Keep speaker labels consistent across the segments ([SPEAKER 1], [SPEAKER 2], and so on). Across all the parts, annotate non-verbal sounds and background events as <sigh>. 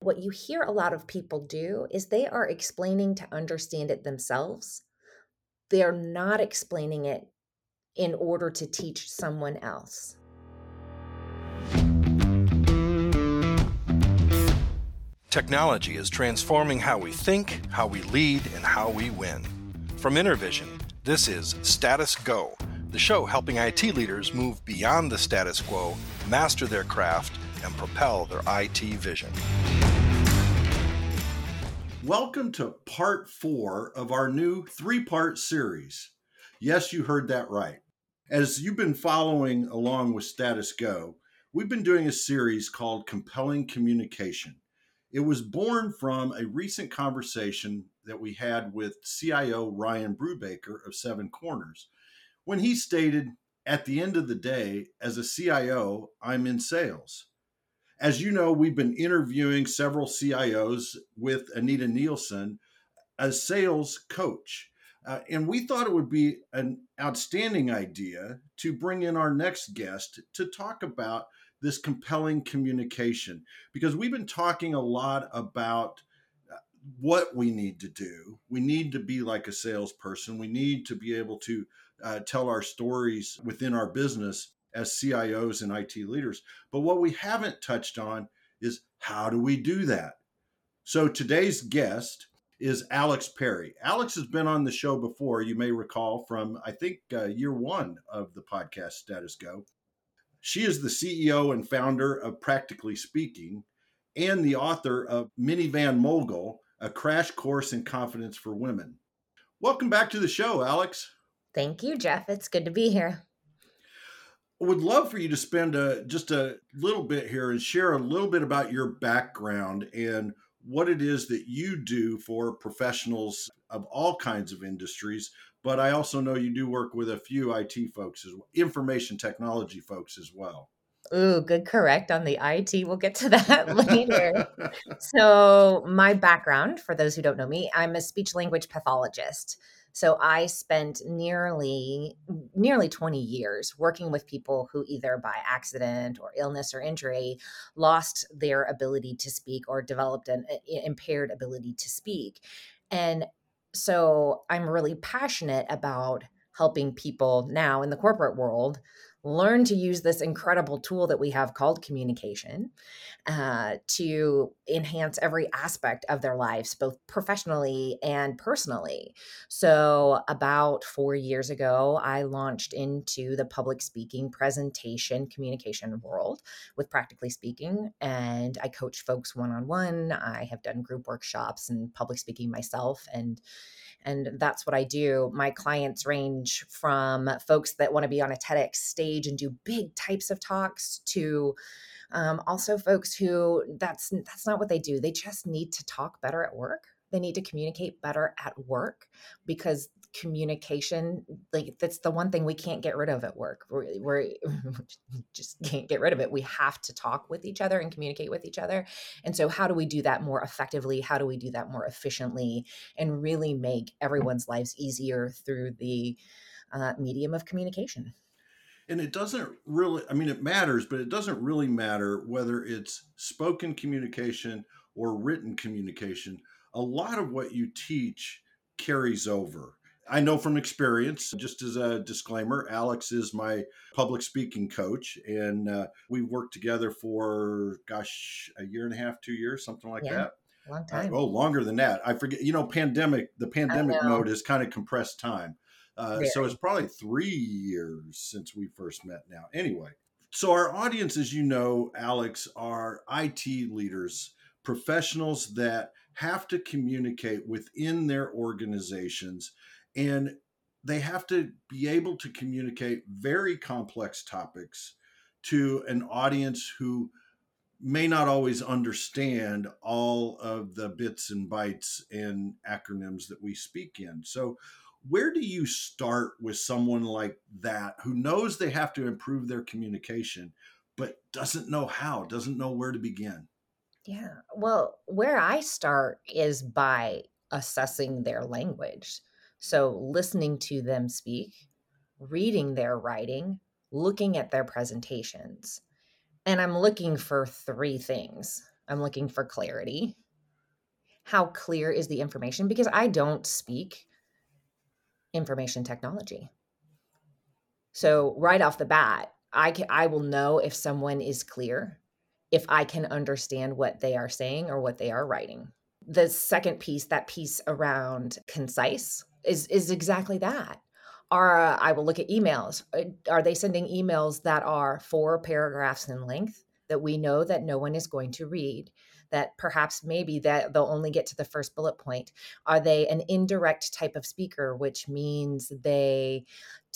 [SPEAKER 1] What you hear a lot of people do is they are explaining to understand it themselves. They're not explaining it in order to teach someone else.
[SPEAKER 2] Technology is transforming how we think, how we lead, and how we win. From Intervision, this is Status Go, the show helping IT leaders move beyond the status quo, master their craft, and propel their IT vision.
[SPEAKER 3] Welcome to part four of our new three part series. Yes, you heard that right. As you've been following along with Status Go, we've been doing a series called Compelling Communication. It was born from a recent conversation that we had with CIO Ryan Brubaker of Seven Corners when he stated, At the end of the day, as a CIO, I'm in sales. As you know, we've been interviewing several CIOs with Anita Nielsen, a sales coach. Uh, and we thought it would be an outstanding idea to bring in our next guest to talk about this compelling communication because we've been talking a lot about uh, what we need to do. We need to be like a salesperson. We need to be able to uh, tell our stories within our business as CIOs and IT leaders. But what we haven't touched on is how do we do that? So today's guest is Alex Perry. Alex has been on the show before, you may recall from, I think, uh, year one of the podcast Status Go. She is the CEO and founder of Practically Speaking and the author of Minivan Mogul, a crash course in confidence for women. Welcome back to the show, Alex.
[SPEAKER 1] Thank you, Jeff. It's good to be here
[SPEAKER 3] would love for you to spend a, just a little bit here and share a little bit about your background and what it is that you do for professionals of all kinds of industries. But I also know you do work with a few IT folks, as well, information technology folks as well.
[SPEAKER 1] Ooh, good correct on the IT. We'll get to <laughs> that <laughs> later. so, my background, for those who don't know me, I'm a speech language pathologist. So I spent nearly nearly 20 years working with people who either by accident or illness or injury lost their ability to speak or developed an impaired ability to speak. And so I'm really passionate about helping people now in the corporate world learn to use this incredible tool that we have called communication uh, to enhance every aspect of their lives, both professionally and personally. So, about four years ago, I launched into the public speaking presentation communication world with Practically Speaking, and I coach folks one on one. I have done group workshops and public speaking myself, and and that's what I do. My clients range from folks that want to be on a TEDx stage and do big types of talks to um, also folks who that's that's not what they do. They just need to talk better at work. They need to communicate better at work because communication like that's the one thing we can't get rid of at work. We're, we're <laughs> just can't get rid of it. We have to talk with each other and communicate with each other. And so how do we do that more effectively? How do we do that more efficiently and really make everyone's lives easier through the uh, medium of communication
[SPEAKER 3] and it doesn't really i mean it matters but it doesn't really matter whether it's spoken communication or written communication a lot of what you teach carries over I know from experience, just as a disclaimer, Alex is my public speaking coach, and uh, we've worked together for, gosh, a year and a half, two years, something like
[SPEAKER 1] yeah,
[SPEAKER 3] that.
[SPEAKER 1] Long
[SPEAKER 3] uh,
[SPEAKER 1] time.
[SPEAKER 3] Uh, oh, longer than that. I forget. You know, pandemic. The pandemic mode is kind of compressed time, uh, so it's probably three years since we first met. Now, anyway. So our audience, as you know, Alex, are IT leaders, professionals that have to communicate within their organizations and they have to be able to communicate very complex topics to an audience who may not always understand all of the bits and bytes and acronyms that we speak in. So, where do you start with someone like that who knows they have to improve their communication, but doesn't know how, doesn't know where to begin?
[SPEAKER 1] Yeah. Well, where I start is by assessing their language. So, listening to them speak, reading their writing, looking at their presentations. And I'm looking for three things. I'm looking for clarity. How clear is the information? Because I don't speak information technology. So right off the bat, I can, I will know if someone is clear if I can understand what they are saying or what they are writing. The second piece, that piece around concise, is is exactly that. Are uh, I will look at emails. Uh, are they sending emails that are four paragraphs in length that we know that no one is going to read? That perhaps maybe that they'll only get to the first bullet point. Are they an indirect type of speaker, which means they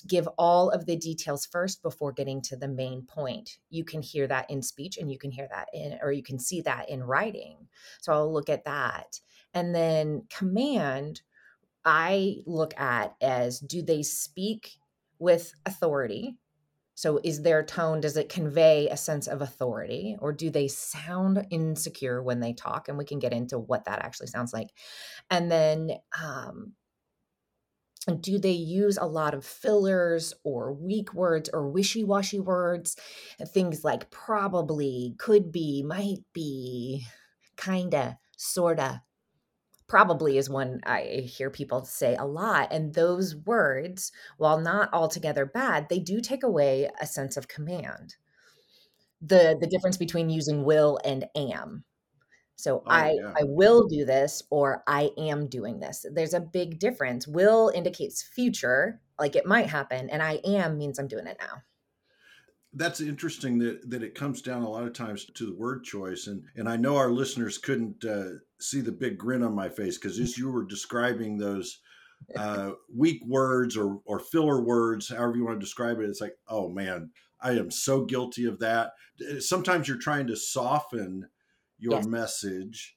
[SPEAKER 1] give all of the details first before getting to the main point. You can hear that in speech and you can hear that in, or you can see that in writing. So I'll look at that. And then command, I look at as do they speak with authority? So is their tone, does it convey a sense of authority or do they sound insecure when they talk? And we can get into what that actually sounds like. And then um, do they use a lot of fillers or weak words or wishy-washy words things like probably could be might be kinda sorta probably is one i hear people say a lot and those words while not altogether bad they do take away a sense of command the the difference between using will and am so oh, I yeah. I will do this or I am doing this. There's a big difference. Will indicates future, like it might happen, and I am means I'm doing it now.
[SPEAKER 3] That's interesting that that it comes down a lot of times to the word choice, and and I know our listeners couldn't uh, see the big grin on my face because as you were describing those uh, weak words or or filler words, however you want to describe it, it's like, oh man, I am so guilty of that. Sometimes you're trying to soften your yes. message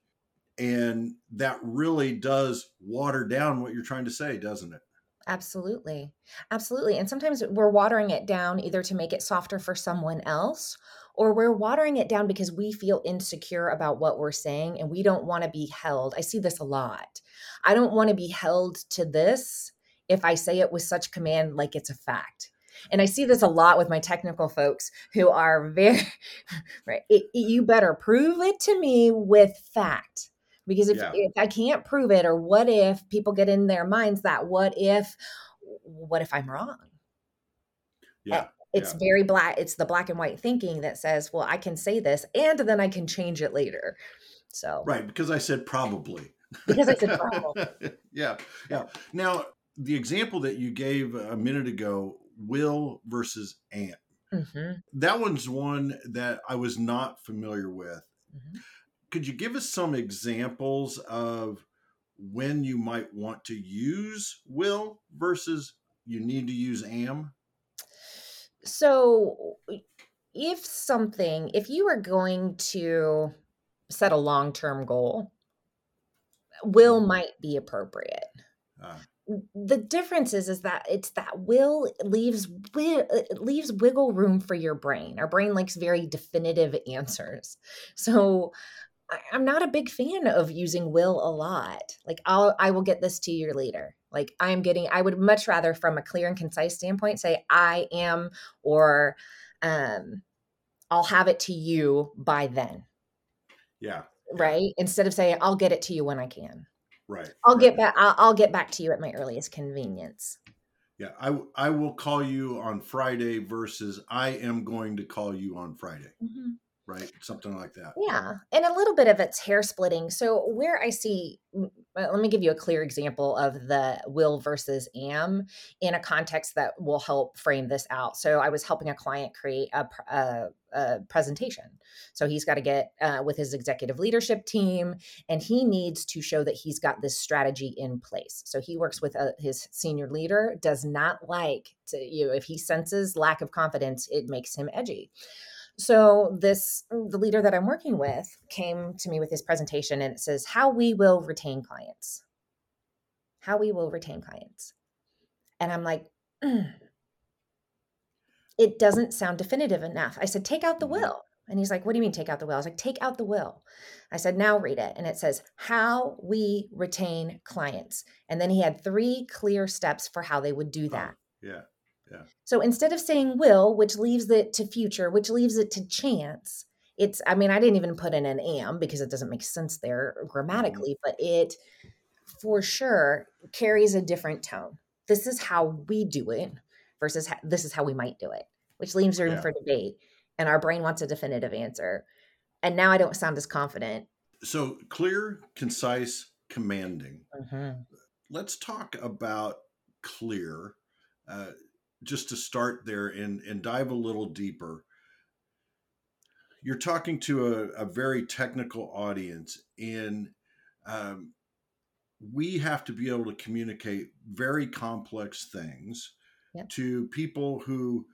[SPEAKER 3] and that really does water down what you're trying to say doesn't it
[SPEAKER 1] absolutely absolutely and sometimes we're watering it down either to make it softer for someone else or we're watering it down because we feel insecure about what we're saying and we don't want to be held i see this a lot i don't want to be held to this if i say it with such command like it's a fact and I see this a lot with my technical folks who are very, <laughs> right. It, it, you better prove it to me with fact. Because if, yeah. if I can't prove it, or what if people get in their minds that what if, what if I'm wrong?
[SPEAKER 3] Yeah.
[SPEAKER 1] It's
[SPEAKER 3] yeah.
[SPEAKER 1] very black. It's the black and white thinking that says, well, I can say this and then I can change it later. So,
[SPEAKER 3] right. Because I said probably.
[SPEAKER 1] Because I said <laughs> probably.
[SPEAKER 3] yeah. Yeah. Now, the example that you gave a minute ago will versus am. Mm-hmm. That one's one that I was not familiar with. Mm-hmm. Could you give us some examples of when you might want to use will versus you need to use am?
[SPEAKER 1] So, if something, if you are going to set a long term goal, will mm-hmm. might be appropriate. Uh, the difference is is that it's that will leaves it leaves wiggle room for your brain our brain likes very definitive answers so i'm not a big fan of using will a lot like i'll i will get this to you later like i'm getting i would much rather from a clear and concise standpoint say i am or um i'll have it to you by then
[SPEAKER 3] yeah
[SPEAKER 1] right instead of saying i'll get it to you when i can
[SPEAKER 3] Right.
[SPEAKER 1] I'll
[SPEAKER 3] right.
[SPEAKER 1] get back. I'll, I'll, get back to you at my earliest convenience.
[SPEAKER 3] Yeah, I I will call you on Friday versus I am going to call you on Friday. Mm-hmm. Right, something like that.
[SPEAKER 1] Yeah, and a little bit of it's hair splitting. So where I see, let me give you a clear example of the will versus am in a context that will help frame this out. So I was helping a client create a, a a presentation. So he's got to get uh, with his executive leadership team, and he needs to show that he's got this strategy in place. So he works with a, uh, his senior leader. Does not like to you know, if he senses lack of confidence, it makes him edgy. So this the leader that I'm working with came to me with his presentation, and it says how we will retain clients. How we will retain clients, and I'm like. Mm it doesn't sound definitive enough. I said, take out the mm-hmm. will. And he's like, what do you mean take out the will? I was like, take out the will. I said, now read it. And it says, how we retain clients. And then he had three clear steps for how they would do that.
[SPEAKER 3] Oh, yeah. Yeah.
[SPEAKER 1] So instead of saying will, which leaves it to future, which leaves it to chance, it's i mean i didn't even put in an am because it doesn't make sense there
[SPEAKER 3] Mm-hmm.
[SPEAKER 1] grammatically but it for sure carries a different tone this is how we do it versus this is how we might do it which leaves room
[SPEAKER 3] Yeah.
[SPEAKER 1] for debate and our brain wants a definitive answer and now i don't sound as confident
[SPEAKER 3] So clear, concise, commanding.
[SPEAKER 1] Mhm.
[SPEAKER 3] Let's talk about clear, uh, just to start there and, and dive a little deeper. You're talking to a, a very technical audience, and um, we have to be able to communicate very complex things
[SPEAKER 1] Yep.
[SPEAKER 3] to people who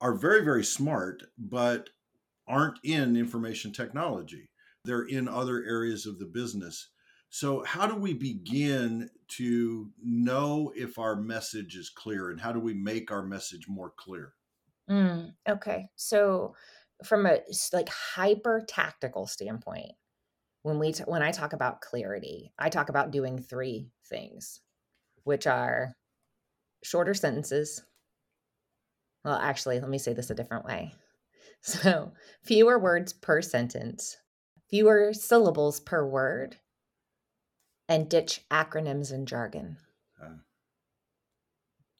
[SPEAKER 3] are very, very smart, but aren't in information technology. They're in other areas of the business. So, how do we begin to know if our message is clear and how do we make our message more clear?
[SPEAKER 1] Mm, okay. So from a like hyper tactical standpoint, when we t- when I talk about clarity, I talk about doing three things, which are shorter sentences. Well, actually, let me say this a different way. <laughs> So, fewer words per sentence, fewer syllables per word, and ditch acronyms and jargon.
[SPEAKER 3] Uh,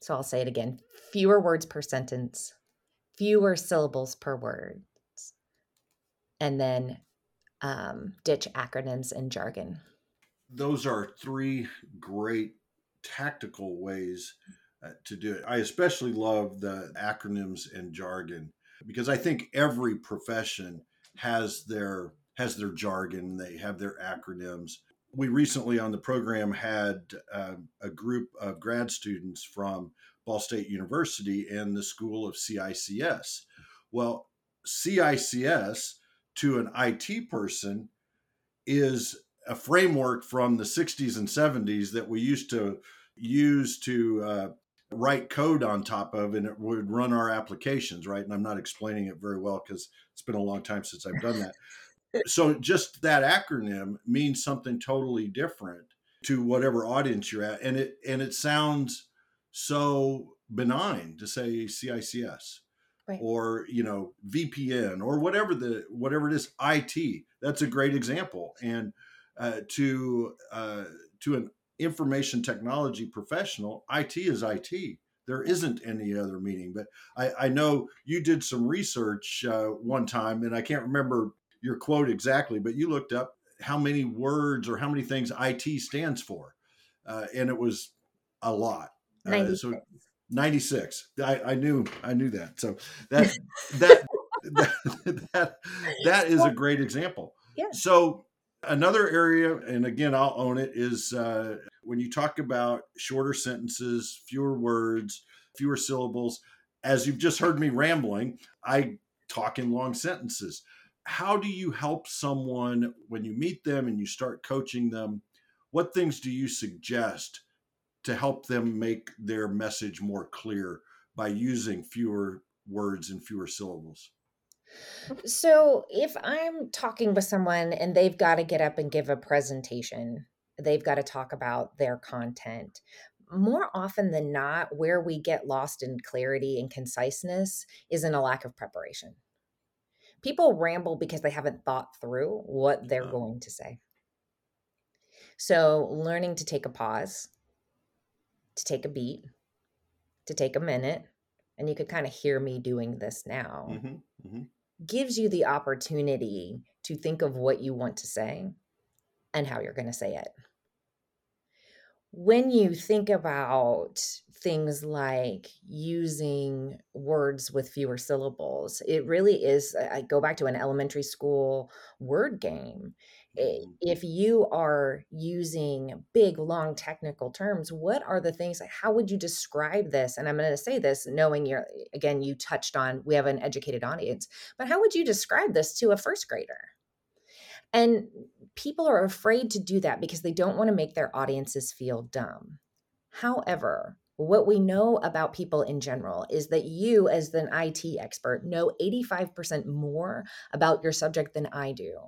[SPEAKER 1] So I'll say it again fewer words per sentence, fewer syllables per word, and then um, ditch acronyms and jargon.
[SPEAKER 3] those are three great tactical ways uh, to do it. I especially love the acronyms and jargon because I think every profession has their has their jargon. They have their acronyms. We recently on the program had uh, a group of grad students from Ball State University and the School of CICS. Well, CICS to an IT person is a framework from the 60s and 70s that we used to use to uh, write code on top of and it would run our applications right and i'm not explaining it very well because it's been a long time since i've done that <laughs> so just that acronym means something totally different to whatever audience you're at and it and it sounds so benign to say cics
[SPEAKER 1] Right.
[SPEAKER 3] or you know vpn or whatever the whatever it is it that's a great example. And uh, to uh, to an information technology professional it is it there isn't any other meaning but i, I know you did some research uh, one time and i can't remember your quote exactly but you looked up how many words or how many things it stands for uh, and it was a lot. Uh, so
[SPEAKER 1] 96.
[SPEAKER 3] 96 I, I knew i knew that. So that that, <laughs> that that that is a great example.
[SPEAKER 1] Yeah.
[SPEAKER 3] so another area and again i'll own it is uh, when you talk about shorter sentences fewer words fewer syllables as you've just heard me rambling i talk in long sentences how do you help someone when you meet them and you start coaching them what things do you suggest to help them make their message more clear by using fewer words and fewer syllables.
[SPEAKER 1] So if I'm talking with someone and they've got to get up and give a presentation, they've got to talk about their content. More often than not, where we get lost in clarity and conciseness is in a lack of preparation. People ramble because they haven't thought through what they're going to say. So, learning to take a pause, to take a beat, to take a minute, and you could kind of hear me doing this now
[SPEAKER 3] Mhm, mhm.
[SPEAKER 1] gives you the opportunity to think of what you want to say and how you're going to say it. When you think about things like using words with fewer syllables, it really is. I go back to an elementary school word game.
[SPEAKER 3] Mhm.
[SPEAKER 1] If you are using big, long technical terms, what are the things, how would you describe this? And I'm going to say this knowing you're, again, you touched on, we have an educated audience, but how would you describe this to a first grader? And people are afraid to do that because they don't want to make their audiences feel dumb. However, what we know about people in general is that you, as an IT expert, know 85% more about your subject than I do.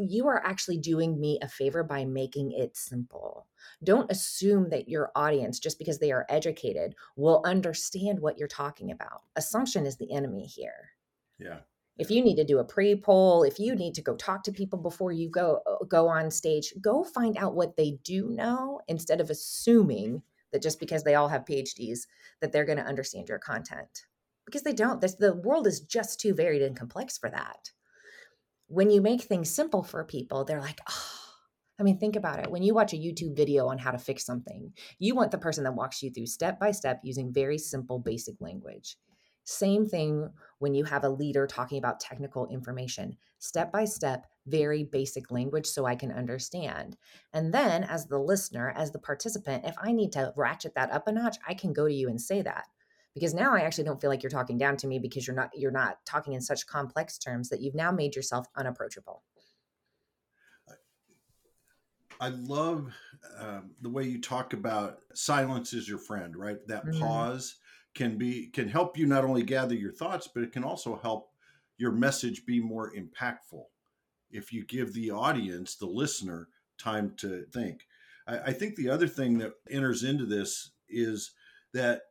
[SPEAKER 1] You are actually doing me a favor by making it simple. Don't assume that your audience, just because they are educated, will understand what you're talking about. Assumption is the enemy here
[SPEAKER 3] Yeah.
[SPEAKER 1] if you need to do a pre-poll if you need to go talk to people before you go uh, go on stage go find out what they do know instead of assuming that just because they all have phds that they're going to understand your content because they don't this, the world is just too varied and complex for that when you make things simple for people they're like oh I mean, think about it. When you watch a YouTube video on how to fix something, you want the person that walks you through step by step using very simple, basic language. Same thing when you have a leader talking about technical information, step by step, very basic language so I can understand. And then, as the listener, as the participant, if I need to ratchet that up a notch, I can go to you and say that. Because now I actually don't feel like you're talking down to me because you're not you're not talking in such complex terms that you've now made yourself unapproachable.
[SPEAKER 3] I love um, the way you talk about silence is your friend, right? That mm-hmm. pause can be can help you not only gather your thoughts, but it can also help your message be more impactful if you give the audience, the listener, time to think. I, I think the other thing that enters into this is that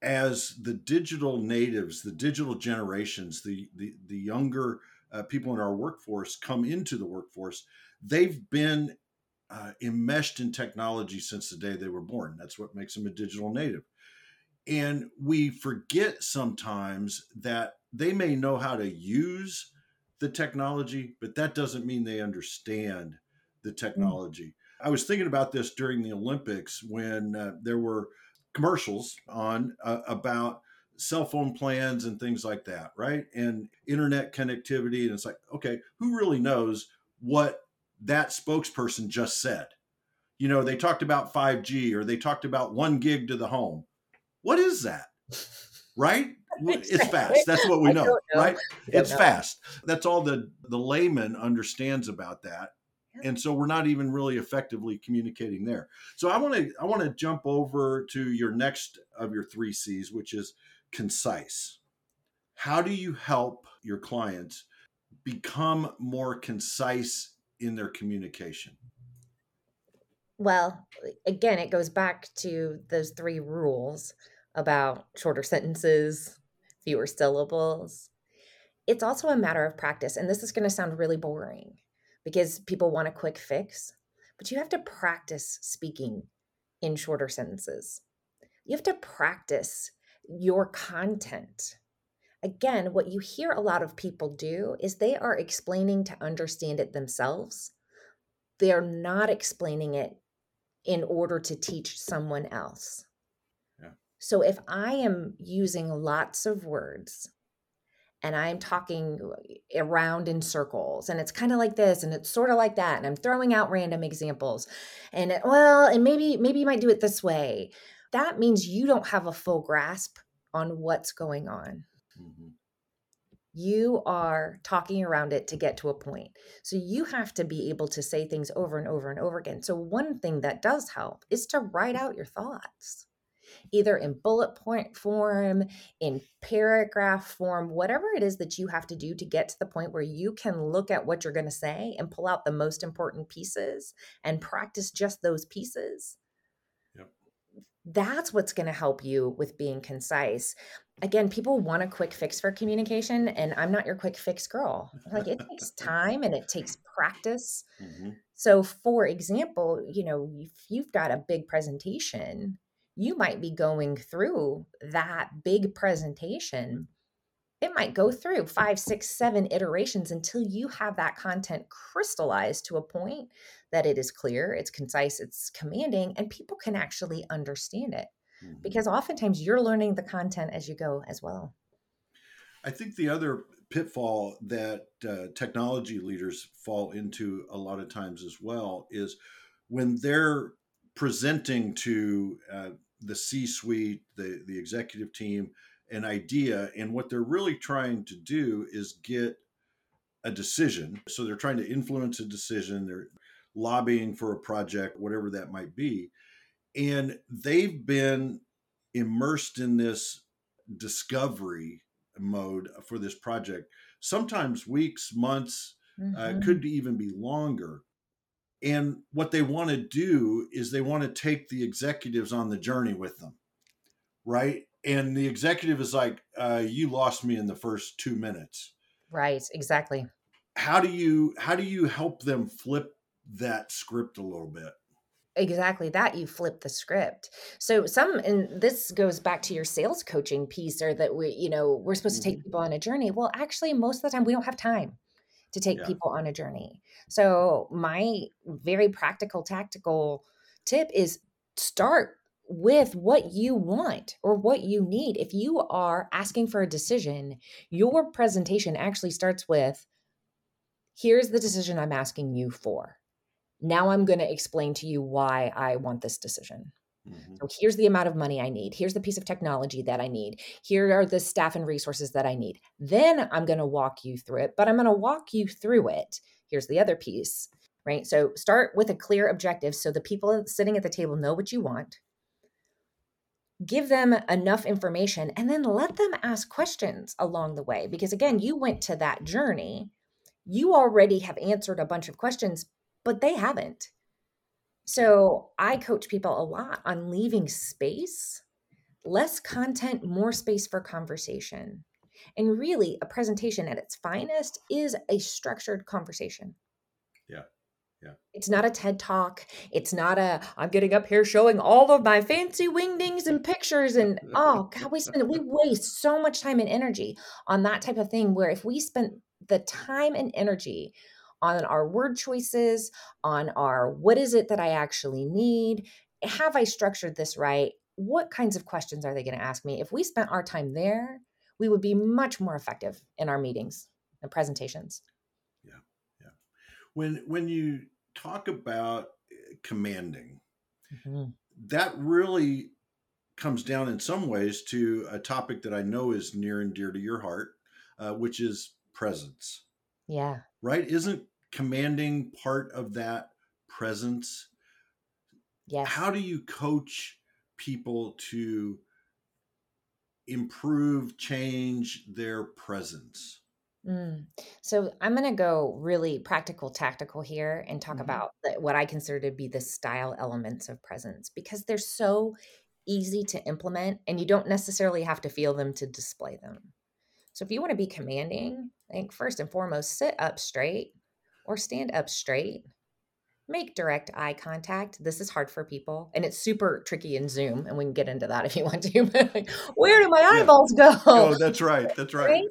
[SPEAKER 3] as the digital natives, the digital generations, the the, the younger uh, people in our workforce come into the workforce, they've been uh, enmeshed in technology since the day they were born. That's what makes them a digital native. And we forget sometimes that they may know how to use the technology, but that doesn't mean they understand the mm. technology. I was thinking about this during the Olympics when uh, there were commercials on uh, about cell phone plans and things like that, right? And internet connectivity. And it's like, okay, who really knows what that spokesperson just said. You know, they talked about 5G or they talked about one gig to the home. What is that? <laughs> Right? <laughs> It's fast. That's what we know, know. right? It's know. fast. That's all the the layman understands about that. And so we're not even really effectively communicating there. So I want to I want to jump over to your next of your 3 Cs which is concise. How do you help your clients become more concise in their communication?
[SPEAKER 1] Well, again, it goes back to those three rules about shorter sentences, fewer syllables. It's also a matter of practice. And this is going to sound really boring because people want a quick fix, but you have to practice speaking in shorter sentences. You have to practice your content again, what you hear a lot of people do is they are explaining to understand it themselves. They are not explaining it in order to teach someone else. So if I am using lots of words and I'm talking around in circles and it's kind of like this and it's sort of like that and I'm throwing out random examples and it, well and maybe maybe you might do it this way that means you don't have a full grasp on what's going on Mm-hmm. You are talking around it to get to a point. So you have to be able to say things over and over and over again. So, one thing that does help is to write out your thoughts, either in bullet point form, in paragraph form, whatever it is that you have to do to get to the point where you can look at what you're going to say and pull out the most important pieces and practice just those pieces. That's what's going to help you with being concise. Again people want a quick fix for communication and i'm not your quick fix girl. Like it takes <laughs> time and it takes practice. Mm-hmm. so for example you know if you've got a big presentation you might be going through that big presentation it might go through five six seven iterations until you have that content crystallized to a point that it is clear it's concise it's commanding and people can actually understand it mm-hmm. because oftentimes you're learning the content as you go as well.
[SPEAKER 3] I think the other pitfall that uh, technology leaders fall into a lot of times as well is when they're presenting to uh, the C-suite, the the executive team, an idea, and what they're really trying to do is get a decision. So they're trying to influence a decision. They're lobbying for a project, whatever that might be. And they've been immersed in this discovery mode for this project, sometimes weeks, months, uh, mm-hmm. uh, could even be longer. And what they want to do is they want to take the executives on the journey with them, right? And the executive is like, uh, "You lost me in the first two minutes."
[SPEAKER 1] Right, exactly.
[SPEAKER 3] How do you how do you help them flip that script a little bit?
[SPEAKER 1] Exactly that you flip the script. So some and this goes back to your sales coaching piece or that we you know we're supposed to take
[SPEAKER 3] Mhm.
[SPEAKER 1] people on a journey. Well, actually most of the time we don't have time to take
[SPEAKER 3] Yeah.
[SPEAKER 1] people on a journey. So my very practical tactical tip is start with what you want or what you need. If you are asking for a decision, your presentation actually starts with here's the decision I'm asking you for. Now I'm going to explain to you why I want this decision.
[SPEAKER 3] Mhm.
[SPEAKER 1] So here's the amount of money I need. Here's the piece of technology that I need. Here are the staff and resources that I need. Then I'm going to walk you through it, but I'm going to walk you through it. Here's the other piece, right? So start with a clear objective so the people sitting at the table know what you want. Give them enough information and then let them ask questions along the way. Because again, you went to that journey. You already have answered a bunch of questions, but they haven't. So I coach people a lot on leaving space, less content, more space for conversation. And really, a presentation at its finest is a structured conversation.
[SPEAKER 3] Yeah. Yeah.
[SPEAKER 1] It's not a TED talk. It's not a I'm getting up here showing all of my fancy wingdings and pictures and oh god, we spend we waste so much time and energy on that type of thing where if we spent the time and energy on our word choices, on our what is it that I actually need? Have I structured this right? What kinds of questions are they going to ask me? If we spent our time there, we would be much more effective in our meetings and presentations. Yeah. Yeah.
[SPEAKER 3] When when you talk about uh, commanding,
[SPEAKER 1] Mhm.
[SPEAKER 3] that really comes down in some ways to a topic that I know is near and dear to your heart, uh, which is presence.
[SPEAKER 1] Yeah.
[SPEAKER 3] Right? Isn't commanding part of that presence?
[SPEAKER 1] Yes.
[SPEAKER 3] How do you coach people to improve, change their presence?
[SPEAKER 1] Mm. So I'm going to go really practical, tactical here and talk
[SPEAKER 3] Mhm.
[SPEAKER 1] about the, what I consider to be the style elements of presence because they're so easy to implement and you don't necessarily have to feel them to display them. So if you want to be commanding, I think first and foremost, sit up straight or stand up straight. Make direct eye contact. This is hard for people and it's super tricky in Zoom. And we can get into that <laughs> if you want to. Where do my
[SPEAKER 3] Yeah.
[SPEAKER 1] eyeballs go?
[SPEAKER 3] Oh, that's right. That's right.
[SPEAKER 1] right?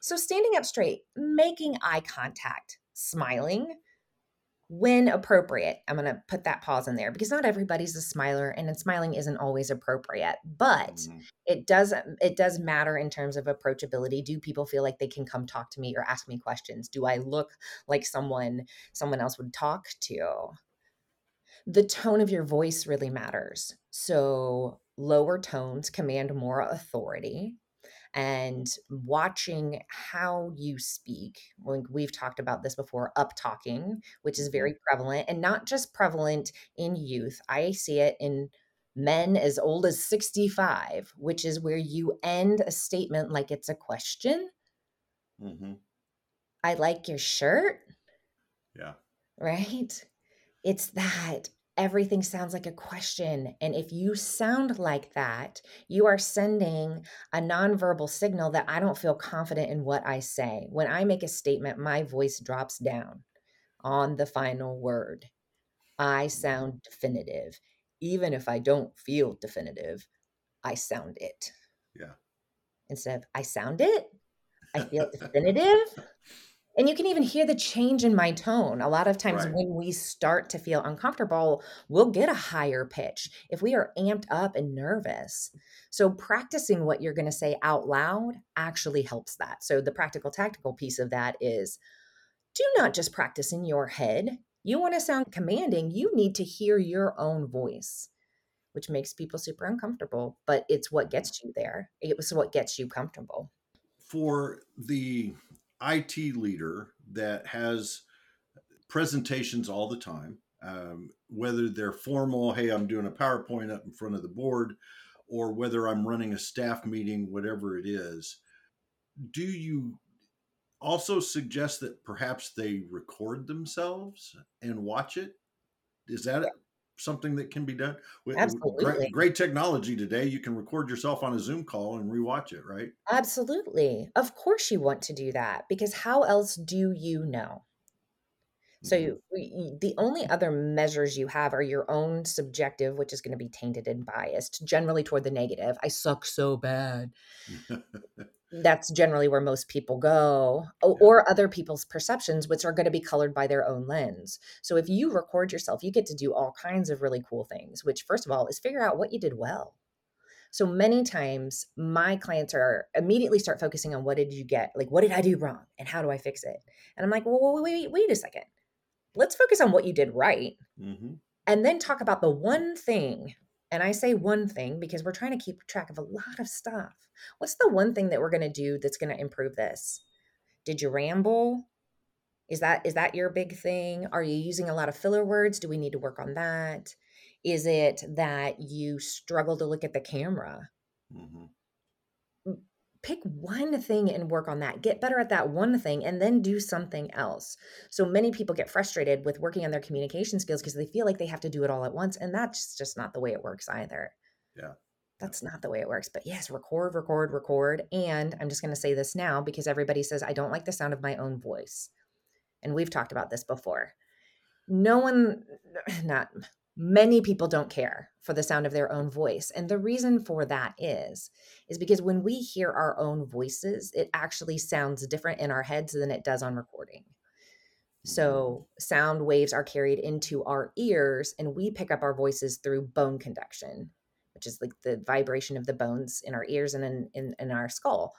[SPEAKER 1] So standing up straight, making eye contact, smiling when appropriate. I'm going to put that pause in there because not everybody's a smiler and smiling isn't always appropriate, but
[SPEAKER 3] Mhm.
[SPEAKER 1] it does it does matter in terms of approachability. Do people feel like they can come talk to me or ask me questions? Do I look like someone someone else would talk to? The tone of your voice really matters. So lower tones command more authority and watching how you speak. Like we've talked about this before, up talking, which is
[SPEAKER 3] Mhm.
[SPEAKER 1] very prevalent and not just prevalent in youth. I see it in men as old as 65, which is where you end a statement like it's a question.
[SPEAKER 3] Mhm.
[SPEAKER 1] I like your shirt,
[SPEAKER 3] Yeah.
[SPEAKER 1] right? It's that everything sounds like a question. And if you sound like that, you are sending a nonverbal signal that I don't feel confident in what I say. When I make a statement, my voice drops down on the final word. I sound mm. definitive. Even if I don't feel definitive, I sound it.
[SPEAKER 3] Yeah.
[SPEAKER 1] Instead of I sound it, I feel definitive. <laughs> <laughs> And you can even hear the change in my tone. A lot of times
[SPEAKER 3] Right.
[SPEAKER 1] when we start to feel uncomfortable, we'll get a higher pitch if we are amped up and nervous. So practicing what you're going to say out loud actually helps that. So the practical tactical piece of that is do not just practice in your head. You want to sound commanding, you need to hear your own voice, which makes people super uncomfortable, but it's what gets you there. It was what gets you comfortable.
[SPEAKER 3] For the IT leader that has presentations all the time, um, whether they're formal, hey, I'm doing a PowerPoint up in front of the board, or whether I'm running a staff meeting, whatever it is, do you also suggest that perhaps they record themselves and watch it? Is that something that can be done?
[SPEAKER 1] Absolutely.
[SPEAKER 3] Great, great, technology today. You can record yourself on a Zoom call and rewatch it, right?
[SPEAKER 1] Absolutely. Of course, you want to do that because how else do you know? So mm-hmm. you, the only other measures you have are your own subjective, which is going to be tainted and biased, generally toward the negative. I suck so bad. <laughs> <laughs> That's generally where most people go, or, yeah. or other people's perceptions, which are going to be colored by their own lens. So if you record yourself, you get to do all kinds of really cool things. Which, first of all, is figure out what you did well. So many times my clients are immediately start focusing on what did you get? Like, what did I do wrong? And how do I fix it? And I'm like, well, wait, wait, wait a second let's focus on what you did right mm-hmm. and then talk about the one thing and i say one thing because we're trying to keep track of a lot of stuff. What's the one thing that we're going to do that's going to improve this? Did you ramble? Is that is that your big thing? Are you using a lot of filler words? Do we need to work on that? Is it that you struggle to look at the camera? Mm-hmm pick one thing and work on that. Get better at that one thing and then do something else. So many people get frustrated with working on their communication skills because they feel like they have to do it all at once. And that's just not the way it works either.
[SPEAKER 3] Yeah.
[SPEAKER 1] That's not the way it works. But yes, record, record, record. And I'm just going to say this now because everybody says, I don't like the sound of my own voice. And we've talked about this before. No one, <clears throat> not many people don't care for the sound of their own voice. And the reason for that is is because when we hear our own voices it actually sounds different in our heads than it does on recording. So mm-hmm. sound waves are carried into our ears and we pick up our voices through bone conduction which is like the vibration of the bones in our ears and in, in, in our skull.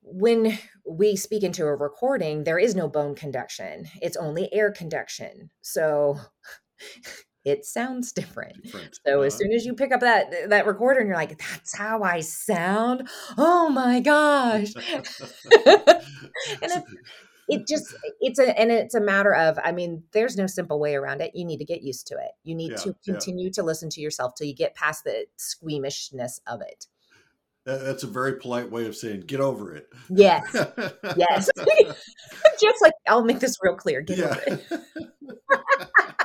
[SPEAKER 1] When we speak into a recording there is no bone conduction. It's only air conduction. So <laughs> it sounds different. different. So uh-huh. as soon as you pick up that that recorder and you're like, that's how I sound. Oh my gosh. <laughs> and it, it just <laughs> it's a and it's a matter of I mean, there's no simple way around it. You need to get used to it. You need yeah, to continue yeah. to listen to yourself till you get past the squeamishness of it.
[SPEAKER 3] That's a very polite way of saying get over it.
[SPEAKER 1] Yes. <laughs> yes. Just like I'll make this real clear. Get yeah.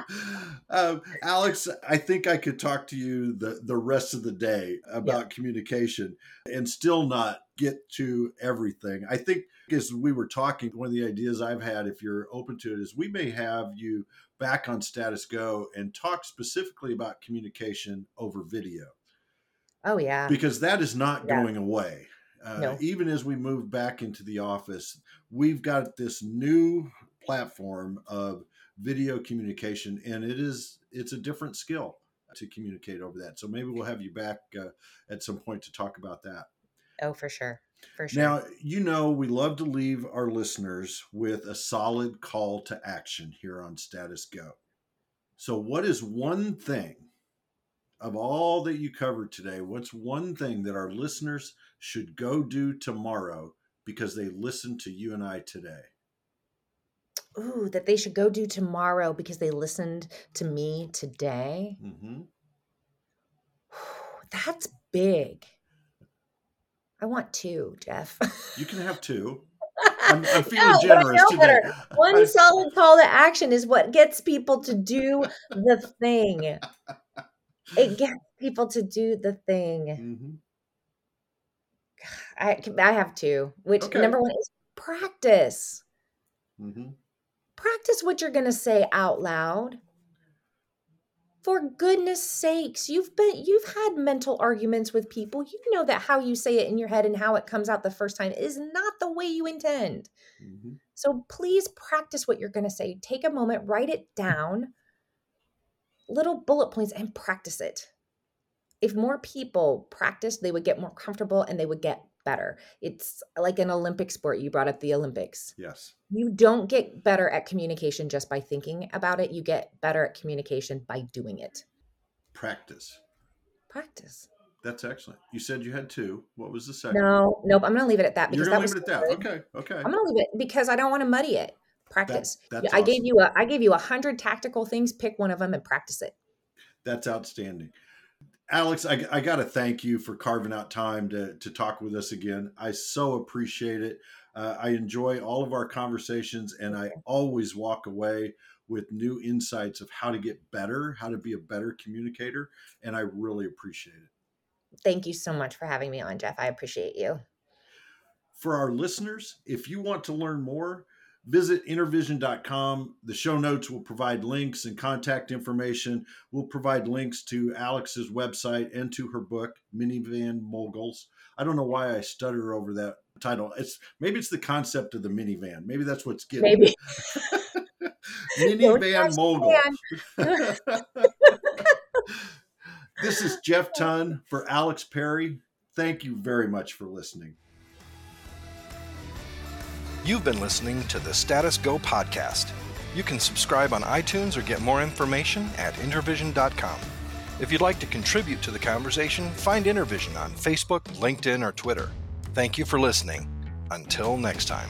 [SPEAKER 1] <laughs>
[SPEAKER 3] um, Alex, I think I could talk to you the, the rest of the day about yeah. communication and still not get to everything. I think as we were talking, one of the ideas I've had, if you're open to it, is we may have you back on Status Go and talk specifically about communication over video.
[SPEAKER 1] Oh, yeah.
[SPEAKER 3] Because that is not yeah. going away. Uh, no. Even as we move back into the office, we've got this new platform of video communication, and it is it's a different skill to communicate over that. So maybe we'll have you back uh, at some point to talk about that.
[SPEAKER 1] Oh, for sure. For sure.
[SPEAKER 3] Now, you know, we love to leave our listeners with a solid call to action here on Status Go. So, what is one thing of all that you covered today? What's one thing that our listeners should go do tomorrow because they listened to you and I today?
[SPEAKER 1] ooh, that they should go do tomorrow because they listened to me today. Mm-hmm. <sighs> That's big. I want two, Jeff.
[SPEAKER 3] You can have two. <laughs> I'm, I'm feeling no, generous today. <laughs>
[SPEAKER 1] One solid call to action is what gets people to do the thing. <laughs> It gets people to do the thing. Mm-hmm. I I have two. Which okay. number one is practice. Mm-hmm practice what you're going to say out loud for goodness sakes you've been you've had mental arguments with people you know that how you say it in your head and how it comes out the first time is not the way you intend mm-hmm. so please practice what you're going to say take a moment write it down little bullet points and practice it if more people practice they would get more comfortable and they would get better. It's like an Olympic sport. You brought up the Olympics.
[SPEAKER 3] Yes.
[SPEAKER 1] You don't get better at communication just by thinking about it. You get better at communication by doing it.
[SPEAKER 3] Practice.
[SPEAKER 1] Practice.
[SPEAKER 3] That's excellent. You said you had two. What was the second?
[SPEAKER 1] No, nope. I'm going to leave it at that
[SPEAKER 3] because You're that leave it at that. Okay. Okay.
[SPEAKER 1] I'm going to leave it because I don't want to muddy it. Practice. That, I awesome. gave you a I gave you a hundred tactical things. Pick one of them and practice it.
[SPEAKER 3] That's outstanding. Alex, I, I got to thank you for carving out time to, to talk with us again. I so appreciate it. Uh, I enjoy all of our conversations, and I always walk away with new insights of how to get better, how to be a better communicator. And I really appreciate it.
[SPEAKER 1] Thank you so much for having me on, Jeff. I appreciate you.
[SPEAKER 3] For our listeners, if you want to learn more, visit intervision.com. The show notes will provide links and contact information. We'll provide links to Alex's website and to her book, Minivan Moguls. I don't know why I stutter over that title. It's maybe it's the concept of the minivan. Maybe that's what's getting maybe. <laughs> minivan mogul. <laughs> this is Jeff Ton for Alex Perry. Thank you very much for listening.
[SPEAKER 2] You've been listening to the Status Go podcast. You can subscribe on iTunes or get more information at intervision.com. If you'd like to contribute to the conversation, find Intervision on Facebook, LinkedIn, or Twitter. Thank you for listening. Until next time.